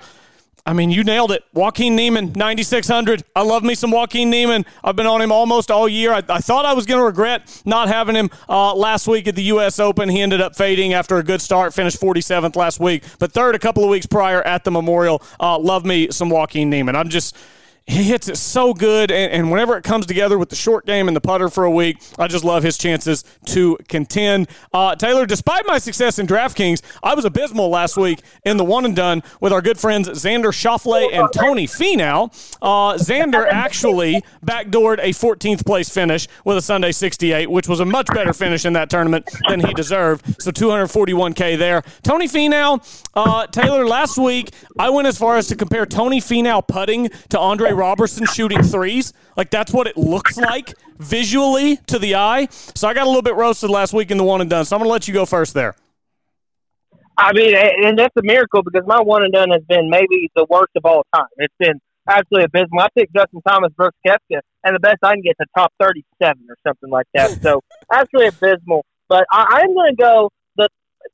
I mean, you nailed it. Joaquin Niemann, 9,600. I love me some Joaquin Niemann. I've been on him almost all year. I, I thought I was going to regret not having him uh, last week at the U.S. Open. He ended up fading after a good start, finished 47th last week, but third a couple of weeks prior at the Memorial. Uh, love me some Joaquin Niemann. I'm just he hits it so good, and, and, whenever it comes together with the short game and the putter for a week, I just love his chances to contend. Uh, Taylor, despite my success in DraftKings, I was abysmal last week in the one and done with our good friends Xander Schauffele and Tony Finau. Uh, Xander actually backdoored a 14th place finish with a Sunday 68, which was a much better finish in that tournament than he deserved. So 241K there. Tony Finau, uh, Taylor, last week, I went as far as to compare Tony Finau putting to Andre Roberson shooting threes. Like that's what it looks like visually to the eye. So I got a little bit roasted last week in the one and done. So I'm going to let you go first there. I mean, and that's a miracle because my one and done has been maybe the worst of all time. It's been absolutely abysmal. I picked Justin Thomas, Brooks Koepka, and the best I can get to top 37 or something like that. So absolutely abysmal. But I, I'm going to go the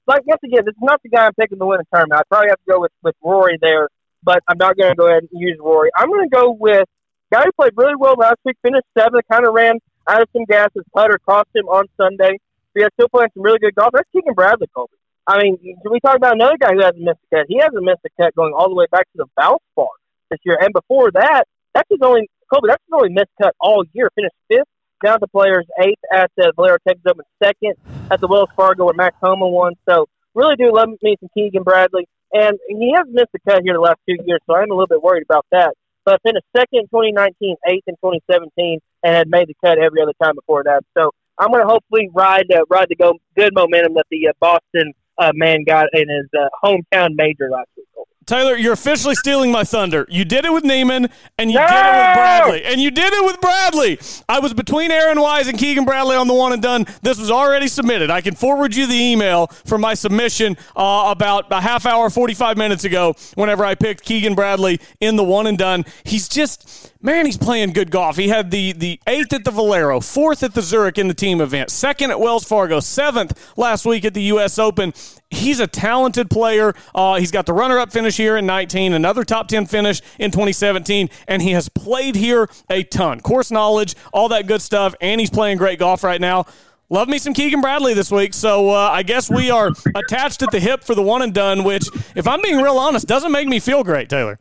like once again, this is not the guy I'm picking to win a tournament. I probably have to go with with Rory there but I'm not going to go ahead and use Rory. I'm going to go with guy who played really well last week, finished seventh, kind of ran out of some gas. His putter cost him on Sunday. But he's still playing some really good golf. That's Keegan Bradley, Colby. I mean, can we talk about another guy who hasn't missed a cut? He hasn't missed a cut going all the way back to the Valspar this year. And before that, that's his only, Colby, that's his only missed cut all year. Finished fifth down to players eighth at the Valero Texas Open, second at the Wells Fargo where Max Homa won. So really do love me some Keegan Bradley. And he has missed the cut here the last two years, so I'm a little bit worried about that. But finished second in 2019, eighth in 2017, and had made the cut every other time before that. So I'm going to hopefully ride uh, ride the go good momentum that the uh, Boston uh, man got in his uh, hometown major last week. Taylor, you're officially stealing my thunder. You did it with Niemann, and you no! did it with Bradley. And you did it with Bradley. I was between Aaron Wise and Keegan Bradley on the one and done. This was already submitted. I can forward you the email for my submission uh, about a half hour, 45 minutes ago, whenever I picked Keegan Bradley in the one and done. He's just man, he's playing good golf. He had the the eighth at the Valero, fourth at the Zurich in the team event, second at Wells Fargo, seventh last week at the U.S. Open. He's a talented player. Uh, he's got the runner-up finish here in 19, another top 10 finish in 2017, and he has played here a ton. Course knowledge, all that good stuff, and he's playing great golf right now. Love me some Keegan Bradley this week. So uh, I guess we are attached at the hip for the one and done, which, if I'm being real honest, doesn't make me feel great, Taylor.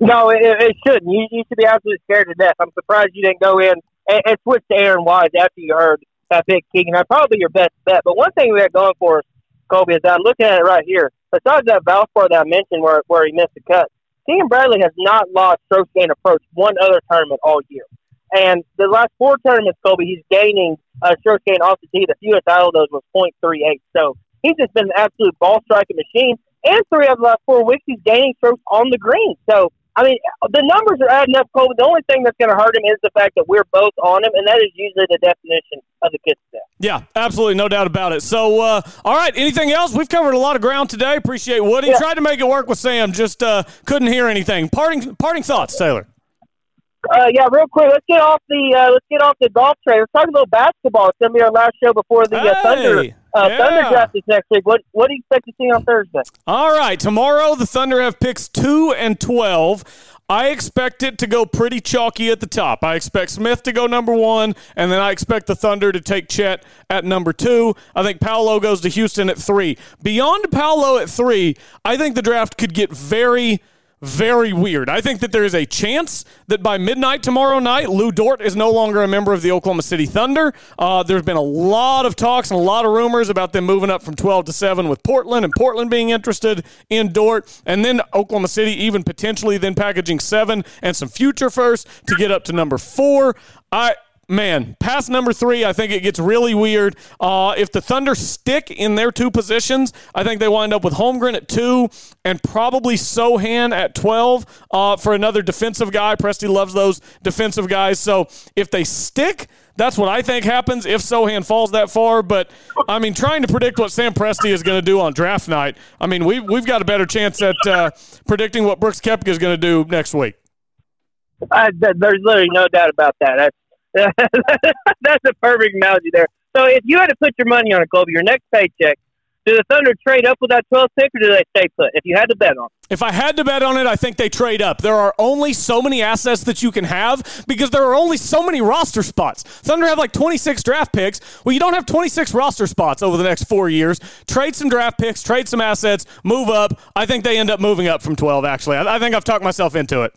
No, it, it shouldn't. You, you should be absolutely scared to death. I'm surprised you didn't go in and, and switch to Aaron Wise after you heard that big Keegan. That's probably your best bet. But one thing we got going for us, Colby, is that I'm looking at it right here. Besides that Valspar that I mentioned where, where he missed the cut, Keegan Bradley has not lost stroke gain approach one other tournament all year. And the last four tournaments, Colby, he's gaining uh, stroke gain off the tee. The fewest out of those was .38. So he's just been an absolute ball striking machine. And three of the last four weeks, he's gaining strokes on the green. So I mean, the numbers are adding up, Cole. The only thing that's going to hurt him is the fact that we're both on him, and that is usually the definition of the kiss step. Yeah, absolutely, no doubt about it. So, uh, all right, anything else? We've covered a lot of ground today. Appreciate Woody. Yeah. Tried to make it work with Sam, just uh, couldn't hear anything. Parting, parting thoughts, Taylor. Uh, yeah, real quick. Let's get off the uh, let's get off the golf train. Let's talk a little basketball. It's gonna be our last show before the uh, hey, Thunder uh, yeah. Thunder draft is next week. What what do you expect to see on Thursday? All right, tomorrow the Thunder have picks two and twelve. I expect it to go pretty chalky at the top. I expect Smith to go number one, and then I expect the Thunder to take Chet at number two. I think Paolo goes to Houston at three. Beyond Paolo at three, I think the draft could get very very weird. I think that there is a chance that by midnight tomorrow night, Lu Dort is no longer a member of the Oklahoma City Thunder. Uh, there's been a lot of talks and a lot of rumors about them moving up from 12 to 7 with Portland and Portland being interested in Dort, and then Oklahoma City even potentially then packaging seven and some future first to get up to number four. I man, pass number three, I think it gets really weird. Uh, if the Thunder stick in their two positions, I think they wind up with Holmgren at two and probably Sochan at 12 uh, for another defensive guy. Presti loves those defensive guys. So if they stick, that's what I think happens if Sochan falls that far. But I mean, trying to predict what Sam Presti is going to do on draft night, I mean, we, we've got a better chance at uh, predicting what Brooks Koepka is going to do next week. There's literally no doubt about that. That's that's a perfect analogy there. So if you had to put your money on it, Colby, your next paycheck, do the Thunder trade up with that 12th pick, or do they stay put? If you had to bet on, it? If I had to bet on it, I think they trade up. There are only so many assets that you can have because there are only so many roster spots. Thunder have like 26 draft picks. Well, you don't have 26 roster spots over the next four years. Trade some draft picks, trade some assets, move up. I think they end up moving up from 12. Actually, I, I think I've talked myself into it.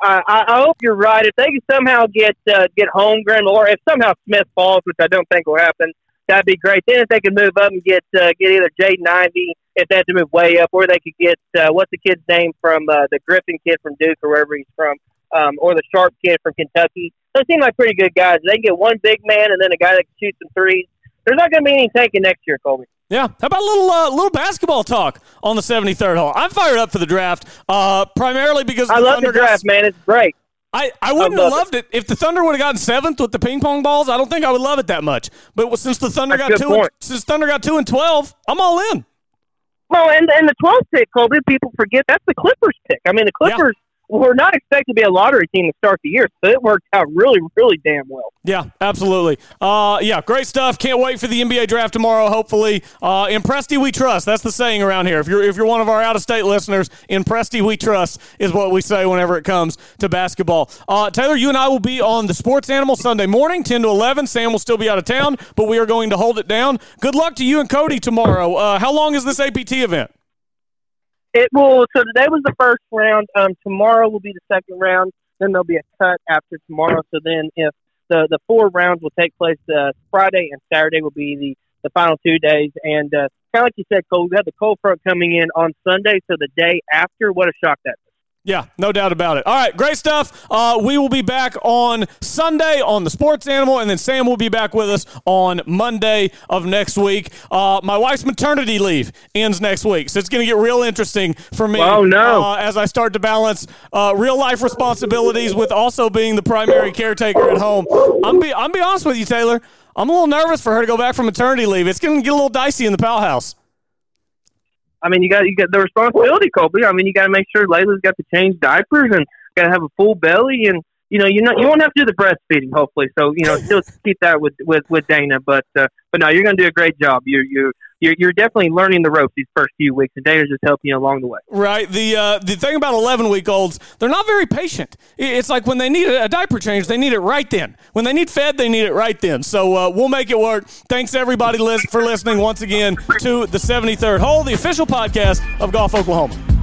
I, I hope you're right. If they can somehow get uh, get Holmgren, or if somehow Smith falls, which I don't think will happen, that'd be great. Then if they can move up and get uh, get either Jaden Ivey, if they have to move way up, or they could get uh, what's the kid's name from uh, the Griffin kid from Duke or wherever he's from, um, or the Sharpe kid from Kentucky. Those seem like pretty good guys. They can get one big man and then a guy that can shoot some threes. There's not going to be any tanking next year, Colby. Yeah. How about a little uh, little basketball talk on the 73rd hole? I'm fired up for the draft, uh, primarily because I the love Thunder the draft, man. It's great. I, I wouldn't I have loved it. if the Thunder would have gotten seventh with the ping pong balls. I don't think I would love it that much. But since the Thunder That's got two, and, since Thunder got two and twelve, I'm all in. Well, and and the 12th pick, Colby, people forget that's the Clippers pick. I mean, the Clippers were not expected to be a lottery team to start the year, so it worked out really, really damn well. Yeah, absolutely. Uh, yeah, great stuff. Can't wait for the NBA draft tomorrow. Hopefully, uh, in Presti we trust. That's the saying around here. If you're if you're one of our out of state listeners, in Presti we trust is what we say whenever it comes to basketball. Uh, Taylor, you and I will be on the Sports Animal Sunday morning, ten to eleven. Sam will still be out of town, but we are going to hold it down. Good luck to you and Cody tomorrow. Uh, how long is this APT event? It will. So today was the first round. Um, tomorrow will be the second round. Then there'll be a cut after tomorrow. So then, if the the four rounds will take place uh, Friday and Saturday will be the the final two days. And uh, kind of like you said, Cole, we have the cold front coming in on Sunday. So the day after, what a shock that. Yeah, no doubt about it. All right, great stuff. Uh, we will be back on Sunday on the Sports Animal, and then Sam will be back with us on Monday of next week. Uh, my wife's maternity leave ends next week, so it's going to get real interesting for me. Oh, no. Uh, as I start to balance uh, real life responsibilities with also being the primary caretaker at home. I'm be I'm be honest with you, Taylor. I'm a little nervous for her to go back from maternity leave. It's going to get a little dicey in the pal house. I mean, you got you got the responsibility, Colby. I mean, you got to make sure Layla's got to change diapers and got to have a full belly, and you know, you know, you won't have to do the breastfeeding, hopefully. So you know, still keep that with with with Dana. But uh, but no, you're going to do a great job. You you you're you're definitely learning the ropes these first few weeks, and Dana's just helping you along the way. Right. The uh, the thing about 11 week olds, they're not very patient. It's like when they need a diaper change, they need it right then. When they need fed, they need it right then. So uh, we'll make it work. Thanks everybody for listening once again to the 73rd hole, the official podcast of Golf Oklahoma.